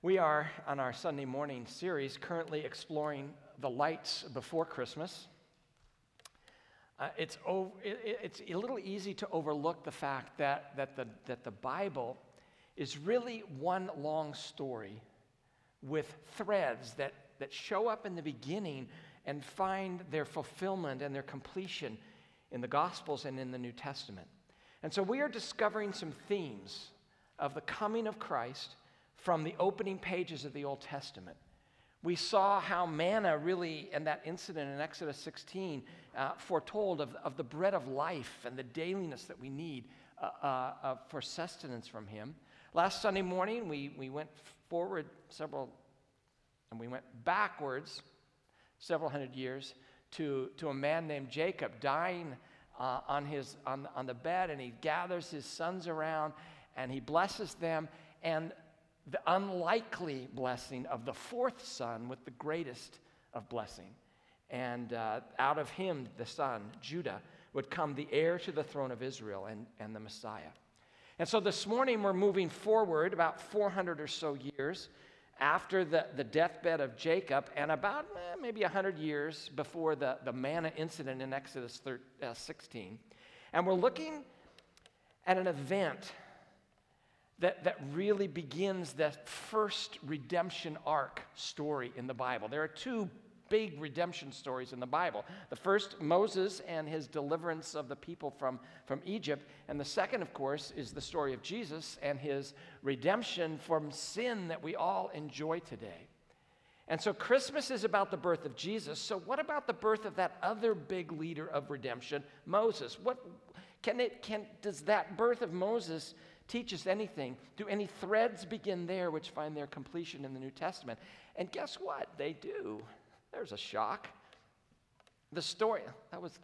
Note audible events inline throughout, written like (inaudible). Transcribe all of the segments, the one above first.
We are on our Sunday morning series currently exploring the lights before Christmas. Uh, it's, it- it's a little easy to overlook the fact that, that, the, that the Bible is really one long story with threads that, that show up in the beginning and find their fulfillment and their completion in the Gospels and in the New Testament. And so we are discovering some themes of the coming of Christ from the opening pages of the Old Testament. We saw how manna really, and that incident in Exodus 16, uh, foretold of, of the bread of life and the dailiness that we need uh, uh, uh, for sustenance from Him. Last Sunday morning, we, we went forward several, and we went backwards several hundred years to, to a man named Jacob dying uh, on, his, on, on the bed, and he gathers his sons around and he blesses them. And the unlikely blessing of the fourth son with the greatest of blessing. And uh, out of him, the son, Judah, would come the heir to the throne of Israel and, and the Messiah. And so this morning we're moving forward about 400 or so years after the, the deathbed of Jacob and about eh, maybe 100 years before the, the manna incident in Exodus 13, uh, 16. And we're looking at an event that, that really begins that first redemption arc story in the Bible. There are two big redemption stories in the Bible. The first, Moses and his deliverance of the people from, from Egypt. And the second, of course, is the story of Jesus and his redemption from sin that we all enjoy today. And so Christmas is about the birth of Jesus. So, what about the birth of that other big leader of redemption, Moses? What can it can does that birth of Moses teach us anything? Do any threads begin there which find their completion in the New Testament? And guess what? They do. There's a shock. The story, that was,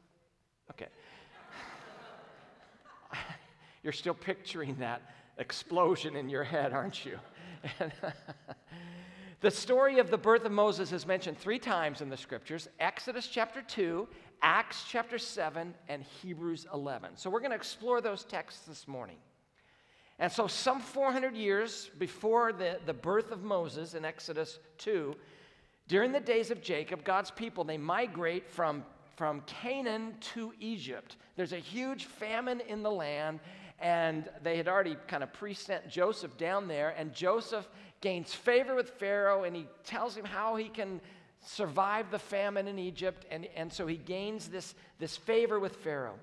okay. (laughs) You're still picturing that explosion in your head, aren't you? (laughs) the story of the birth of Moses is mentioned three times in the scriptures Exodus chapter 2, Acts chapter 7, and Hebrews 11. So we're going to explore those texts this morning. And so, some 400 years before the, the birth of Moses in Exodus 2, during the days of Jacob, God's people, they migrate from, from Canaan to Egypt. There's a huge famine in the land, and they had already kind of pre sent Joseph down there. And Joseph gains favor with Pharaoh, and he tells him how he can survive the famine in Egypt. And, and so he gains this, this favor with Pharaoh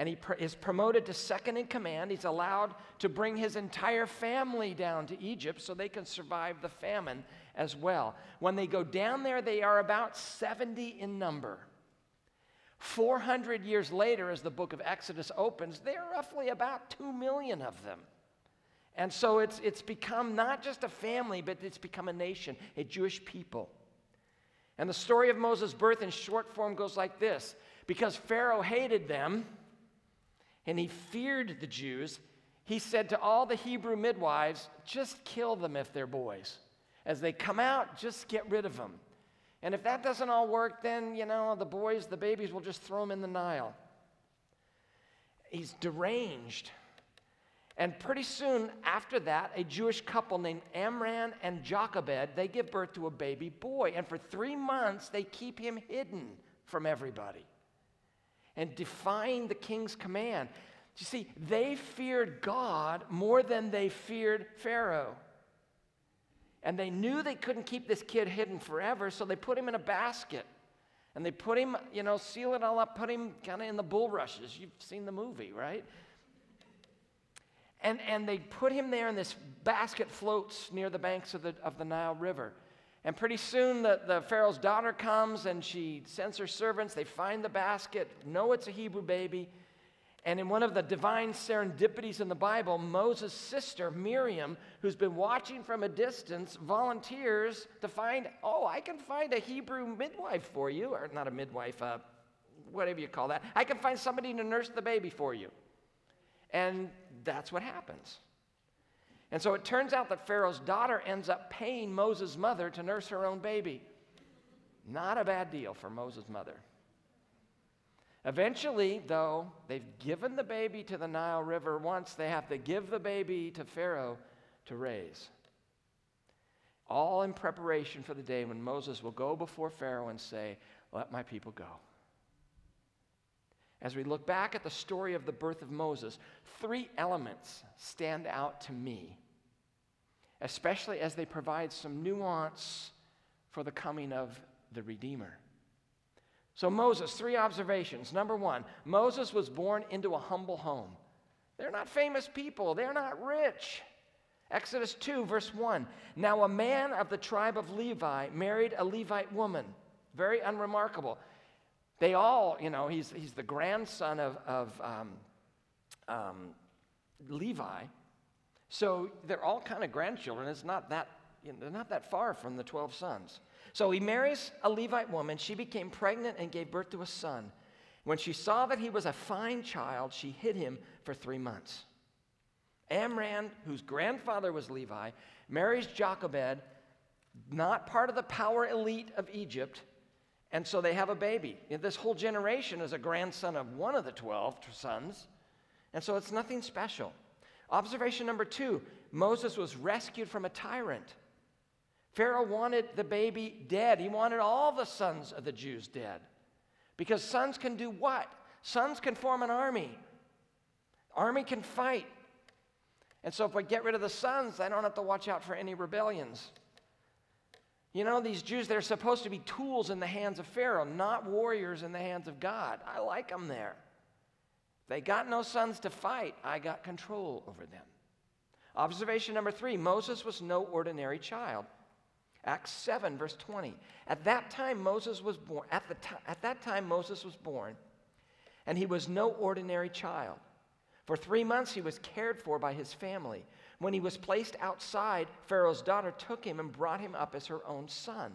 and he pr- is promoted to second in command. He's allowed to bring his entire family down to Egypt so they can survive the famine as well. When they go down there, they are about 70 in number. 400 years later, as the book of Exodus opens, there are roughly about 2 million of them. And so it's, it's become not just a family, but it's become a nation, a Jewish people. And the story of Moses' birth in short form goes like this because Pharaoh hated them and he feared the Jews, he said to all the Hebrew midwives, just kill them if they're boys. As they come out, just get rid of them. And if that doesn't all work, then, you know, the boys, the babies, will just throw them in the Nile. He's deranged. And pretty soon after that, a Jewish couple named Amram and Jochebed, they give birth to a baby boy. And for three months, they keep him hidden from everybody and defying the king's command. You see, they feared God more than they feared Pharaoh. And they knew they couldn't keep this kid hidden forever, so they put him in a basket. And they put him, you know, seal it all up, put him kind of in the bulrushes. You've seen the movie, right? And, and they put him there, and this basket floats near the banks of the, of the Nile River. And pretty soon, the, the Pharaoh's daughter comes and she sends her servants. They find the basket, know it's a Hebrew baby. And in one of the divine serendipities in the Bible, Moses' sister, Miriam, who's been watching from a distance, volunteers to find, oh, I can find a Hebrew midwife for you, or not a midwife, uh, whatever you call that. I can find somebody to nurse the baby for you. And that's what happens. And so it turns out that Pharaoh's daughter ends up paying Moses' mother to nurse her own baby. Not a bad deal for Moses' mother. Eventually, though, they've given the baby to the Nile River once, they have to give the baby to Pharaoh to raise. all in preparation for the day when Moses will go before Pharaoh and say, Let my people go. As we look back at the story of the birth of Moses, three elements stand out to me, especially as they provide some nuance for the coming of the Redeemer. So, Moses, three observations. Number one, Moses was born into a humble home. They're not famous people, they're not rich. Exodus 2, verse 1. Now, a man of the tribe of Levi married a Levite woman. Very unremarkable. They all, you know, he's, he's the grandson of, of um, um, Levi. So they're all kind of grandchildren. It's not that, you know, they're not that far from the 12 sons. So he marries a Levite woman. She became pregnant and gave birth to a son. When she saw that he was a fine child, she hid him for three months. Amram, whose grandfather was Levi, marries Jochebed, not part of the power elite of Egypt, and so they have a baby. This whole generation is a grandson of one of the 12 sons. And so it's nothing special. Observation number two Moses was rescued from a tyrant. Pharaoh wanted the baby dead. He wanted all the sons of the Jews dead. Because sons can do what? Sons can form an army. Army can fight. And so if we get rid of the sons, I don't have to watch out for any rebellions. You know, these Jews, they're supposed to be tools in the hands of Pharaoh, not warriors in the hands of God. I like them there. They got no sons to fight, I got control over them. Observation number three Moses was no ordinary child. Acts 7, verse 20. At that time, Moses was born. At, the t- at that time, Moses was born, and he was no ordinary child. For three months, he was cared for by his family. When he was placed outside, Pharaoh's daughter took him and brought him up as her own son.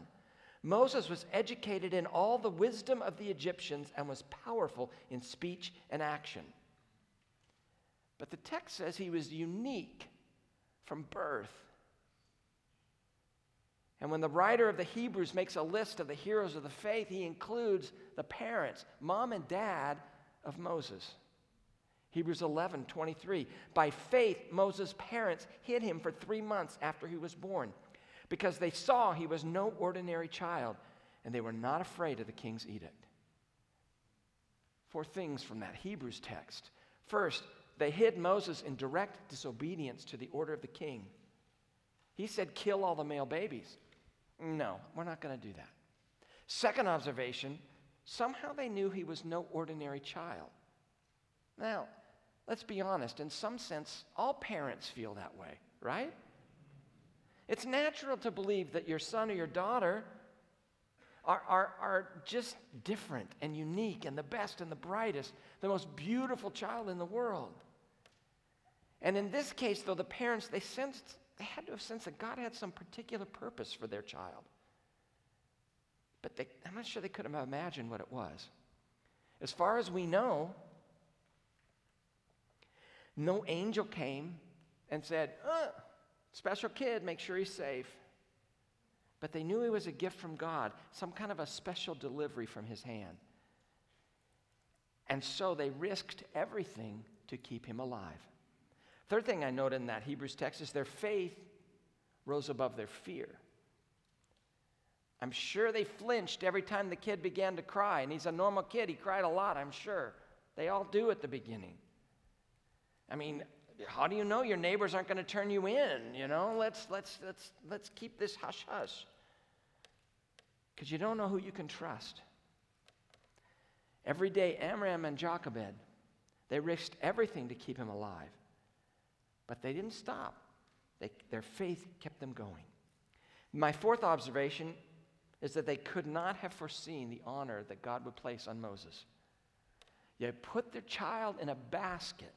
Moses was educated in all the wisdom of the Egyptians and was powerful in speech and action. But the text says he was unique from birth. And when the writer of the Hebrews makes a list of the heroes of the faith, he includes the parents, mom and dad of Moses. Hebrews 11, 23. By faith, Moses' parents hid him for three months after he was born because they saw he was no ordinary child and they were not afraid of the king's edict. Four things from that Hebrews text. First, they hid Moses in direct disobedience to the order of the king. He said, kill all the male babies. No, we're not going to do that. Second observation, somehow they knew he was no ordinary child. Now, let's be honest, in some sense, all parents feel that way, right? It's natural to believe that your son or your daughter are, are, are just different and unique and the best and the brightest, the most beautiful child in the world. And in this case, though, the parents, they sensed, they had to have sensed that God had some particular purpose for their child. But they, I'm not sure they could have imagined what it was. As far as we know, no angel came and said, uh, special kid, make sure he's safe. But they knew he was a gift from God, some kind of a special delivery from his hand. And so they risked everything to keep him alive. Third thing I note in that Hebrews text is their faith rose above their fear. I'm sure they flinched every time the kid began to cry, and he's a normal kid. He cried a lot, I'm sure. They all do at the beginning. I mean, how do you know your neighbors aren't going to turn you in? You know, let's, let's, let's, let's keep this hush hush. Because you don't know who you can trust. Every day, Amram and Jochebed, they risked everything to keep him alive. But they didn't stop, they, their faith kept them going. My fourth observation is that they could not have foreseen the honor that God would place on Moses. They put their child in a basket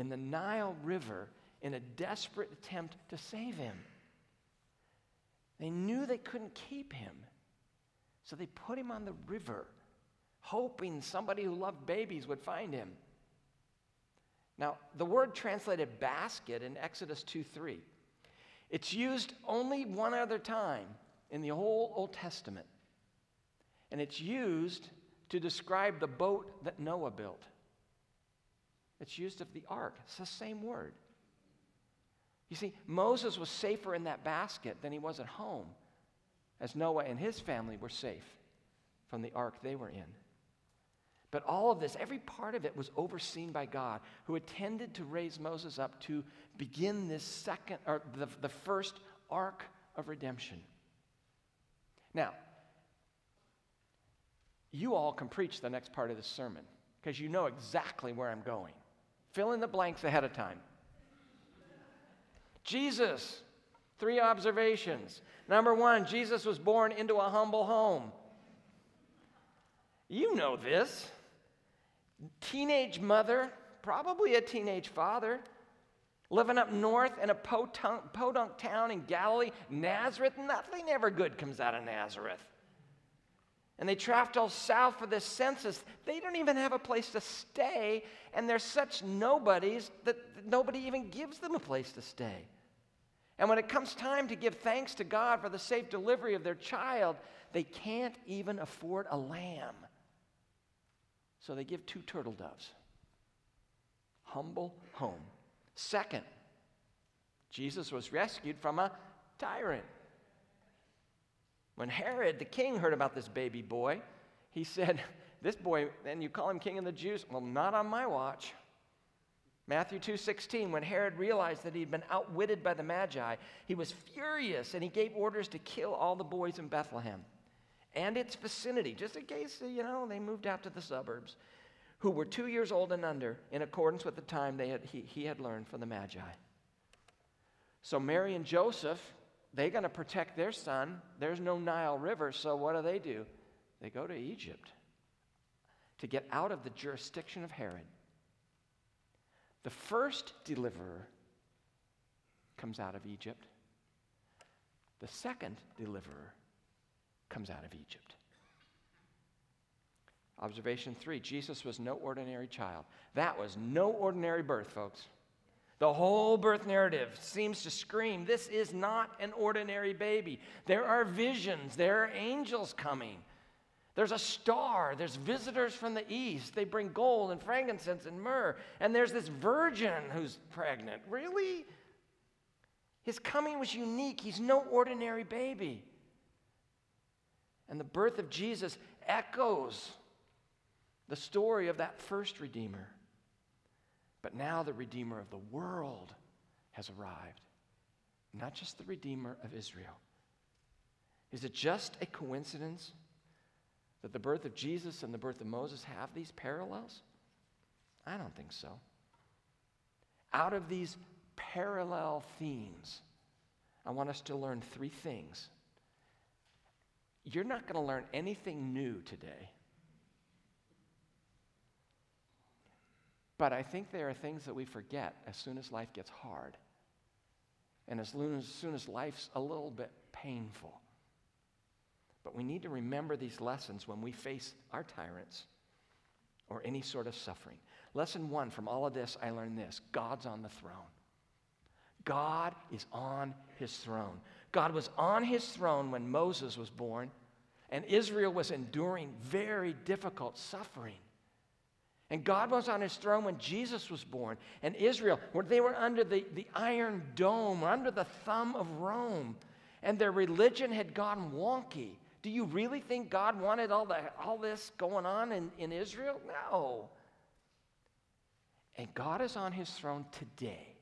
in the Nile River in a desperate attempt to save him. They knew they couldn't keep him, so they put him on the river, hoping somebody who loved babies would find him. Now, the word translated basket in Exodus 2 3, it's used only one other time in the whole Old Testament. And it's used to describe the boat that Noah built. It's used of the ark. It's the same word. You see, Moses was safer in that basket than he was at home, as Noah and his family were safe from the ark they were in. But all of this, every part of it was overseen by God, who intended to raise Moses up to begin this second, or the, the first ark of redemption. Now, you all can preach the next part of this sermon because you know exactly where I'm going. Fill in the blanks ahead of time. Jesus, three observations. Number one, Jesus was born into a humble home. You know this. Teenage mother, probably a teenage father, living up north in a podunk, podunk town in Galilee, Nazareth. Nothing ever good comes out of Nazareth. And they travel south for this census. They don't even have a place to stay, and they're such nobodies that nobody even gives them a place to stay. And when it comes time to give thanks to God for the safe delivery of their child, they can't even afford a lamb. So they give two turtle doves. Humble home. Second, Jesus was rescued from a tyrant. When Herod the king heard about this baby boy, he said, (laughs) This boy, and you call him king of the Jews? Well, not on my watch. Matthew 2:16 when Herod realized that he'd been outwitted by the magi he was furious and he gave orders to kill all the boys in Bethlehem and its vicinity just in case you know they moved out to the suburbs who were 2 years old and under in accordance with the time they had, he, he had learned from the magi so Mary and Joseph they're going to protect their son. There's no Nile River, so what do they do? They go to Egypt to get out of the jurisdiction of Herod. The first deliverer comes out of Egypt. The second deliverer comes out of Egypt. Observation three Jesus was no ordinary child. That was no ordinary birth, folks. The whole birth narrative seems to scream this is not an ordinary baby. There are visions, there are angels coming. There's a star, there's visitors from the east. They bring gold and frankincense and myrrh. And there's this virgin who's pregnant. Really? His coming was unique. He's no ordinary baby. And the birth of Jesus echoes the story of that first Redeemer. But now the Redeemer of the world has arrived, not just the Redeemer of Israel. Is it just a coincidence that the birth of Jesus and the birth of Moses have these parallels? I don't think so. Out of these parallel themes, I want us to learn three things. You're not going to learn anything new today. But I think there are things that we forget as soon as life gets hard and as soon as, life's a little bit painful. But we need to remember these lessons when we face our tyrants or any sort of suffering. Lesson one from all of this, I learned this God's on the throne. God is on his throne. God was on his throne when Moses was born, and Israel was enduring very difficult suffering. And God was on his throne when Jesus was born. And Israel, where they were under the, the iron dome, or under the thumb of Rome, and their religion had gone wonky. Do you really think God wanted all, the, all this going on in, in Israel? No. And God is on his throne today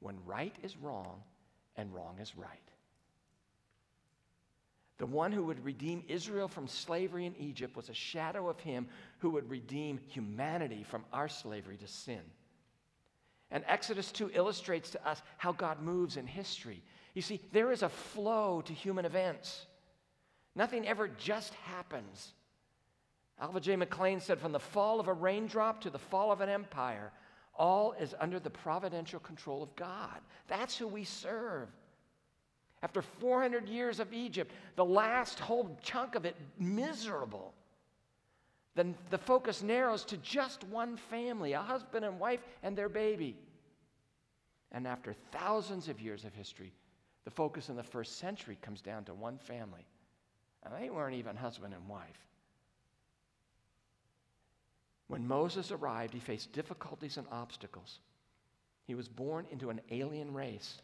when right is wrong and wrong is right. The one who would redeem Israel from slavery in Egypt was a shadow of him who would redeem humanity from our slavery to sin. And Exodus 2 illustrates to us how God moves in history. You see, there is a flow to human events. Nothing ever just happens. Alva J. McClain said, From the fall of a raindrop to the fall of an empire, all is under the providential control of God. That's who we serve. After 400 years of Egypt, the last whole chunk of it miserable, then the focus narrows to just one family a husband and wife and their baby. And after thousands of years of history, the focus in the first century comes down to one family. And they weren't even husband and wife. When Moses arrived, he faced difficulties and obstacles. He was born into an alien race.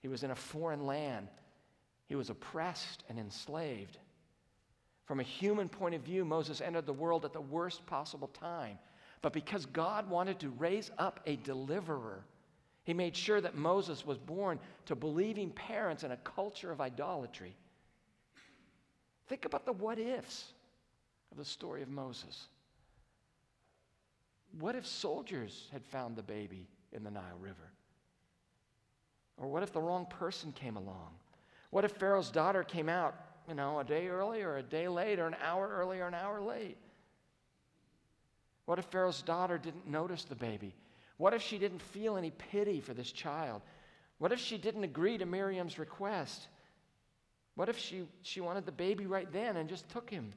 He was in a foreign land. He was oppressed and enslaved. From a human point of view, Moses entered the world at the worst possible time. But because God wanted to raise up a deliverer, he made sure that Moses was born to believing parents in a culture of idolatry. Think about the what ifs of the story of Moses. What if soldiers had found the baby in the Nile River? Or what if the wrong person came along? What if Pharaoh's daughter came out, you know, a day early or a day late or an hour early or an hour late? What if Pharaoh's daughter didn't notice the baby? What if she didn't feel any pity for this child? What if she didn't agree to Miriam's request? What if she, she wanted the baby right then and just took him?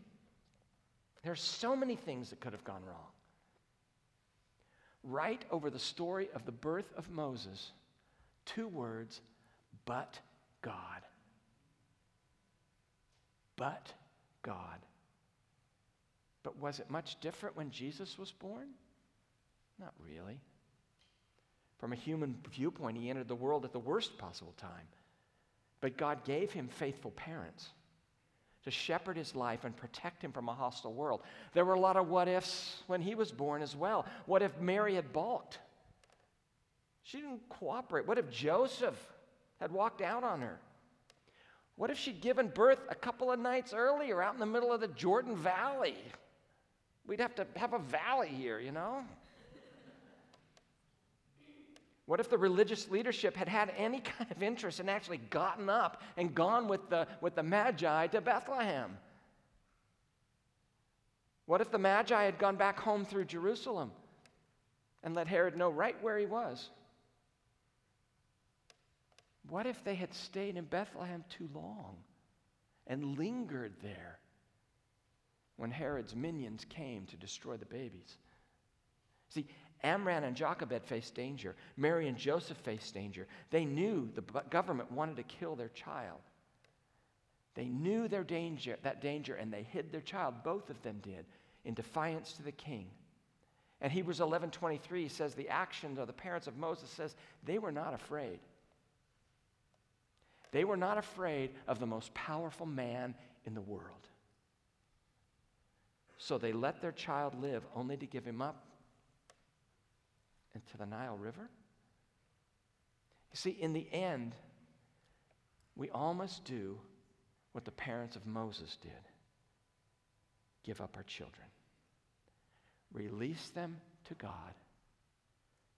There's so many things that could have gone wrong. Right over the story of the birth of Moses, two words, but God. But God. But was it much different when Jesus was born? Not really. From a human viewpoint, he entered the world at the worst possible time. But God gave him faithful parents to shepherd his life and protect him from a hostile world. There were a lot of what ifs when he was born as well. What if Mary had balked? She didn't cooperate. What if Joseph had walked out on her? What if she'd given birth a couple of nights earlier out in the middle of the Jordan Valley? We'd have to have a valley here, you know? What if the religious leadership had had any (laughs) kind of interest and actually gotten up and gone with the, with the Magi to Bethlehem? What if the Magi had gone back home through Jerusalem and let Herod know right where he was? What if they had stayed in Bethlehem too long and lingered there when Herod's minions came to destroy the babies? See, Amram and Jochebed faced danger. Mary and Joseph faced danger. They knew the government wanted to kill their child. They knew their danger, that danger, and they hid their child. Both of them did, in defiance to the king. And Hebrews 11:23 says the actions of the parents of Moses says they were not afraid. They were not afraid of the most powerful man in the world. So they let their child live only to give him up into the Nile River? You see, in the end, we all must do what the parents of Moses did give up our children, release them to God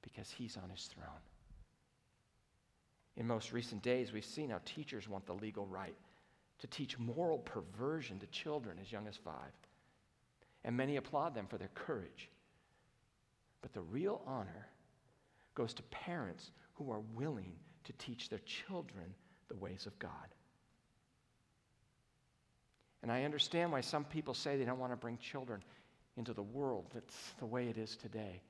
because He's on His throne. In most recent days, we've seen how teachers want the legal right to teach moral perversion to children as young as five. And many applaud them for their courage. But the real honor goes to parents who are willing to teach their children the ways of God. And I understand why some people say they don't want to bring children into the world that's the way it is today.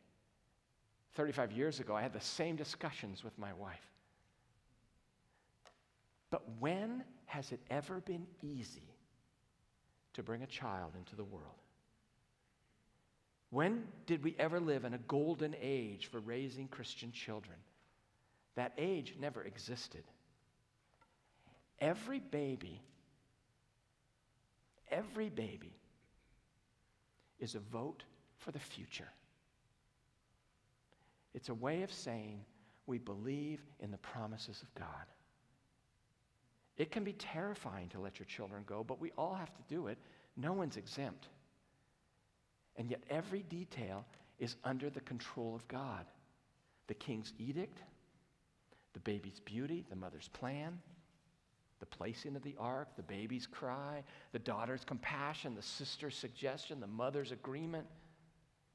35 years ago, I had the same discussions with my wife. But when has it ever been easy to bring a child into the world? When did we ever live in a golden age for raising Christian children? That age never existed. Every baby, every baby is a vote for the future. It's a way of saying we believe in the promises of God. It can be terrifying to let your children go, but we all have to do it. No one's exempt. And yet, every detail is under the control of God. The king's edict, the baby's beauty, the mother's plan, the placing of the ark, the baby's cry, the daughter's compassion, the sister's suggestion, the mother's agreement.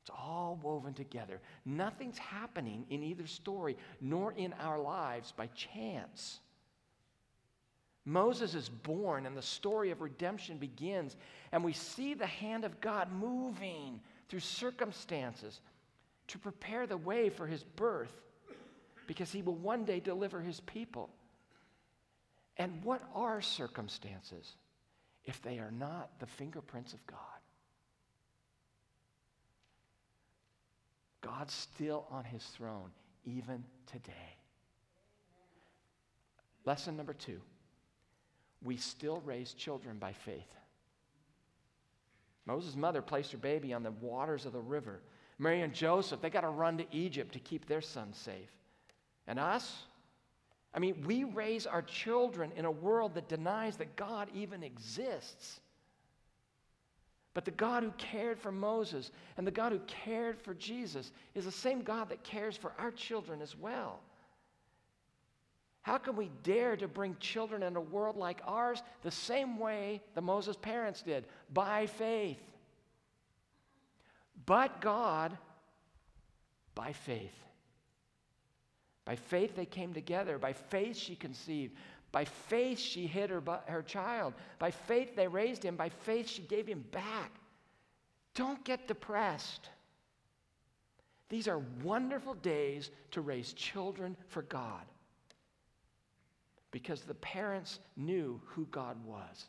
It's all woven together. Nothing's happening in either story, nor in our lives by chance. Moses is born and the story of redemption begins, and we see the hand of God moving through circumstances to prepare the way for his birth because he will one day deliver his people. And what are circumstances if they are not the fingerprints of God? God's still on his throne, even today. Lesson number two we still raise children by faith. Moses' mother placed her baby on the waters of the river. Mary and Joseph, they got to run to Egypt to keep their son safe. And us? I mean, we raise our children in a world that denies that God even exists. But the God who cared for Moses and the God who cared for Jesus is the same God that cares for our children as well. How can we dare to bring children in a world like ours the same way the Moses parents did? By faith. But God, by faith. By faith they came together. By faith she conceived. By faith she hid her, her child. By faith they raised him. By faith she gave him back. Don't get depressed. These are wonderful days to raise children for God because the parents knew who God was.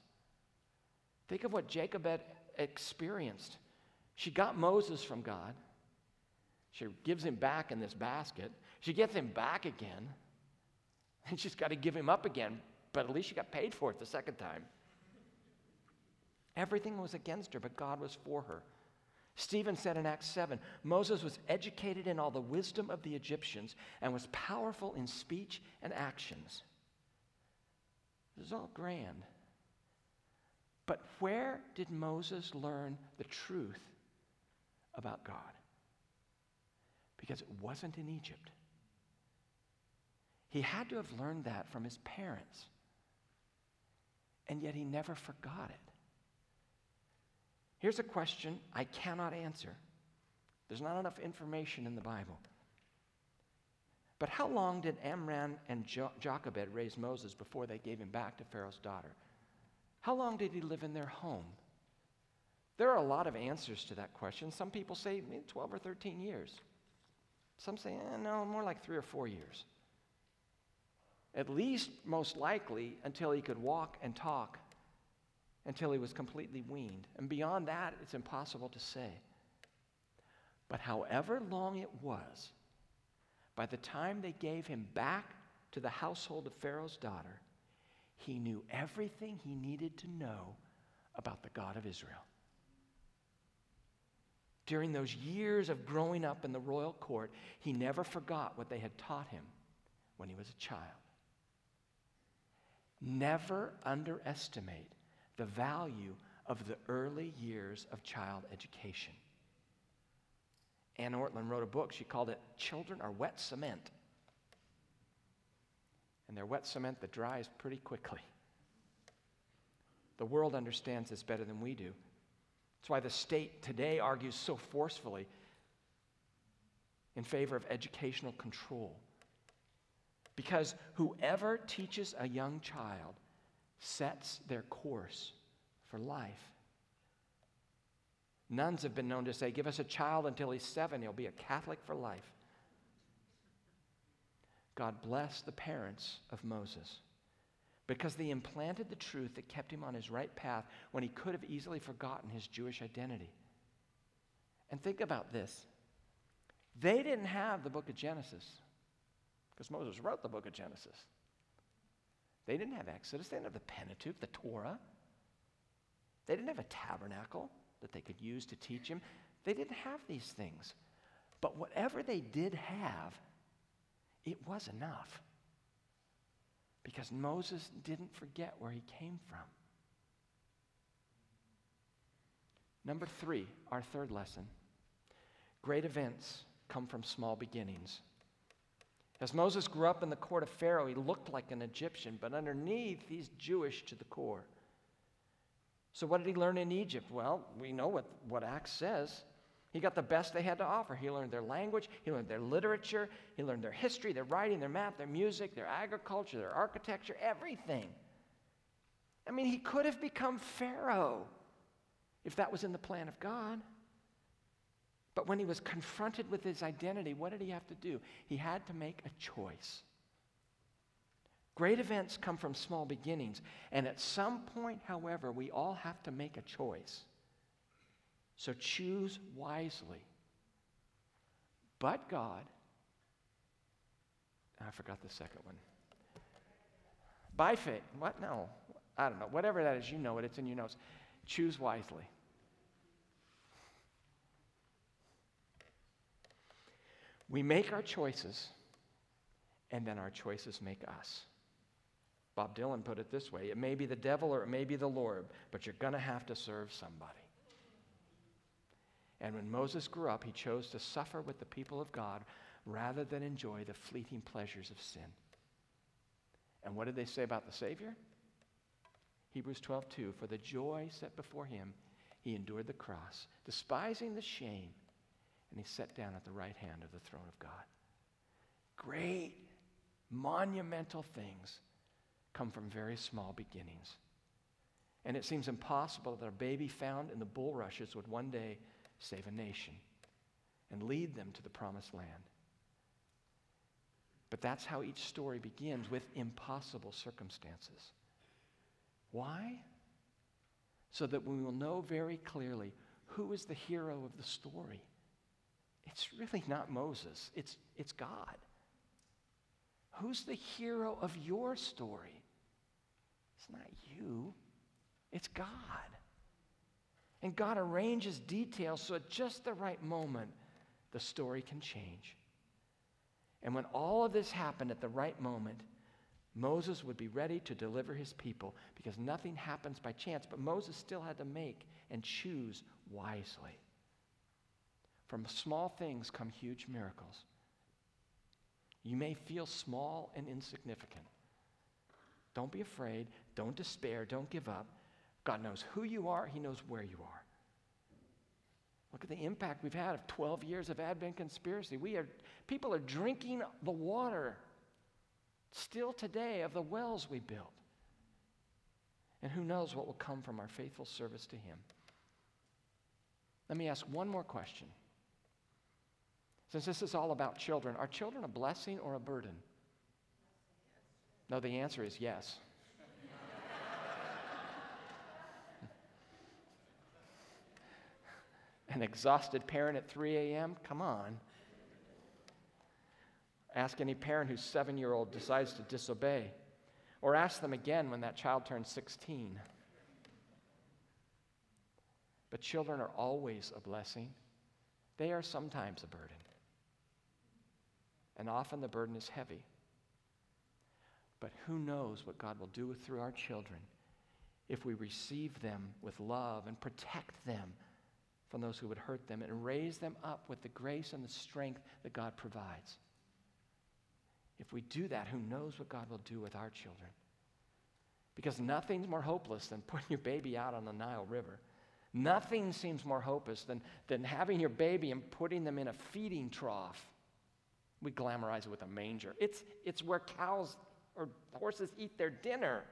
Think of what Jacob had experienced. She got Moses from God. She gives him back in this basket. She gets him back again. (laughs) And she's got to give him up again, but at least she got paid for it the second time. Everything was against her, but God was for her. Stephen said in Acts 7 Moses was educated in all the wisdom of the Egyptians and was powerful in speech and actions. This is all grand. But where did Moses learn the truth about God? Because it wasn't in Egypt. He had to have learned that from his parents. And yet he never forgot it. Here's a question I cannot answer. There's not enough information in the Bible. But how long did Amram and jo- Jochebed raise Moses before they gave him back to Pharaoh's daughter? How long did he live in their home? There are a lot of answers to that question. Some people say 12 or 13 years. Some say, eh, no, more like three or four years. At least, most likely, until he could walk and talk, until he was completely weaned. And beyond that, it's impossible to say. But however long it was, by the time they gave him back to the household of Pharaoh's daughter, he knew everything he needed to know about the God of Israel. During those years of growing up in the royal court, he never forgot what they had taught him when he was a child. Never underestimate the value of the early years of child education. Anne Ortlund wrote a book. She called it Children Are Wet Cement. And they're wet cement that dries pretty quickly. The world understands this better than we do. That's why the state today argues so forcefully in favor of educational control. Because whoever teaches a young child sets their course for life. Nuns have been known to say, Give us a child until he's seven, he'll be a Catholic for life. God bless the parents of Moses because they implanted the truth that kept him on his right path when he could have easily forgotten his Jewish identity. And think about this they didn't have the book of Genesis because Moses wrote the book of Genesis. They didn't have Exodus, they didn't have the Pentateuch, the Torah. They didn't have a tabernacle that they could use to teach him. They didn't have these things. But whatever they did have, it was enough. Because Moses didn't forget where he came from. Number three, our third lesson great events come from small beginnings. As Moses grew up in the court of Pharaoh, he looked like an Egyptian, but underneath, he's Jewish to the core. So, what did he learn in Egypt? Well, we know what, what Acts says. He got the best they had to offer. He learned their language, he learned their literature, he learned their history, their writing, their math, their music, their agriculture, their architecture, everything. I mean, he could have become Pharaoh if that was in the plan of God. But when he was confronted with his identity, what did he have to do? He had to make a choice. Great events come from small beginnings. And at some point, however, we all have to make a choice. So choose wisely. But God, I forgot the second one. By faith. What? No. I don't know. Whatever that is, you know it. It's in your notes. Choose wisely. We make our choices, and then our choices make us. Bob Dylan put it this way it may be the devil or it may be the Lord, but you're going to have to serve somebody. And when Moses grew up, he chose to suffer with the people of God rather than enjoy the fleeting pleasures of sin. And what did they say about the Savior? Hebrews 12:2 For the joy set before him, he endured the cross, despising the shame, and he sat down at the right hand of the throne of God. Great, monumental things come from very small beginnings. And it seems impossible that a baby found in the bulrushes would one day save a nation and lead them to the promised land. But that's how each story begins with impossible circumstances. Why? So that we will know very clearly who is the hero of the story. It's really not Moses, it's, it's God. Who's the hero of your story? It's not you, it's God. And God arranges details so at just the right moment, the story can change. And when all of this happened at the right moment, Moses would be ready to deliver his people because nothing happens by chance, but Moses still had to make and choose wisely. From small things come huge miracles. You may feel small and insignificant. Don't be afraid. Don't despair. Don't give up. God knows who you are, He knows where you are. Look at the impact we've had of 12 years of Advent conspiracy. We are, people are drinking the water still today of the wells we built. And who knows what will come from our faithful service to Him. Let me ask one more question. Since this is all about children, are children a blessing or a burden? No, the answer is yes. An exhausted parent at 3 a.m.? Come on. Ask any parent whose seven year old decides to disobey. Or ask them again when that child turns 16. But children are always a blessing, they are sometimes a burden. And often the burden is heavy. But who knows what God will do through our children if we receive them with love and protect them from those who would hurt them and raise them up with the grace and the strength that God provides. If we do that, who knows what God will do with our children? Because nothing's more hopeless than putting your baby out on the Nile River. Nothing seems more hopeless than, than having your baby and putting them in a feeding trough. We glamorize it with a manger. It's, it's where cows or horses eat their dinner.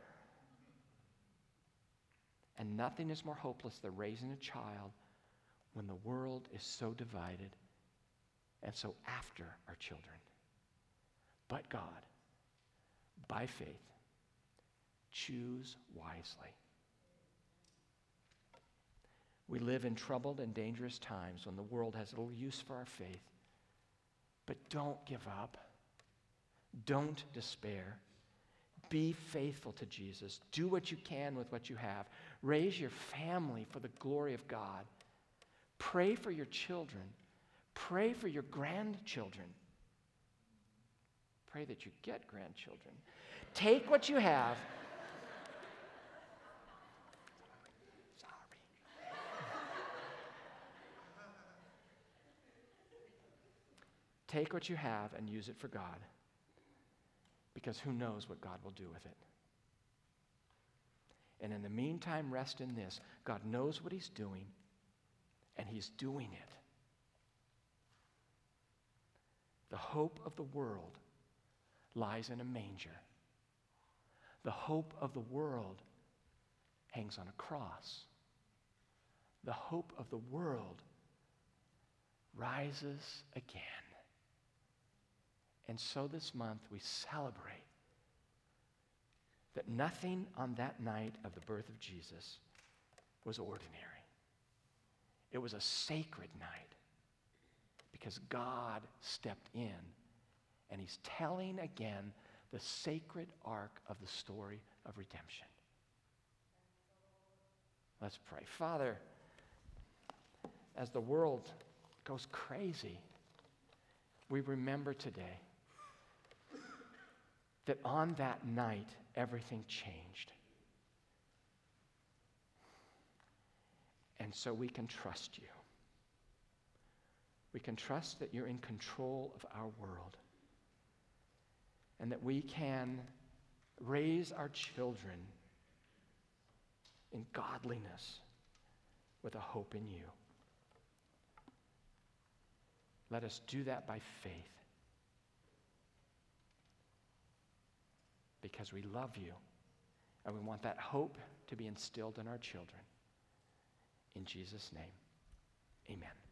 And nothing is more hopeless than raising a child when the world is so divided and so after our children. But God, by faith, choose wisely. We live in troubled and dangerous times when the world has little use for our faith. But don't give up. Don't despair. Be faithful to Jesus. Do what you can with what you have. Raise your family for the glory of God. Pray for your children. Pray for your grandchildren. Pray that you get grandchildren. Take what you have. Sorry. Take what you have and use it for God. Because who knows what God will do with it. And in the meantime, rest in this God knows what He's doing and he's doing it. The hope of the world lies in a manger. The hope of the world hangs on a cross. The hope of the world rises again. And so this month we celebrate that nothing on that night of the birth of Jesus was ordinary. It was a sacred night because God stepped in And he's telling again the sacred arc of the story of redemption. Let's pray. Father, as the world goes crazy, we remember today that on that night, everything changed. And so we can trust you. We can trust that you're in control of our world and that we can raise our children in godliness with a hope in you. Let us do that by faith because we love you and we want that hope to be instilled in our children. In Jesus' name, amen.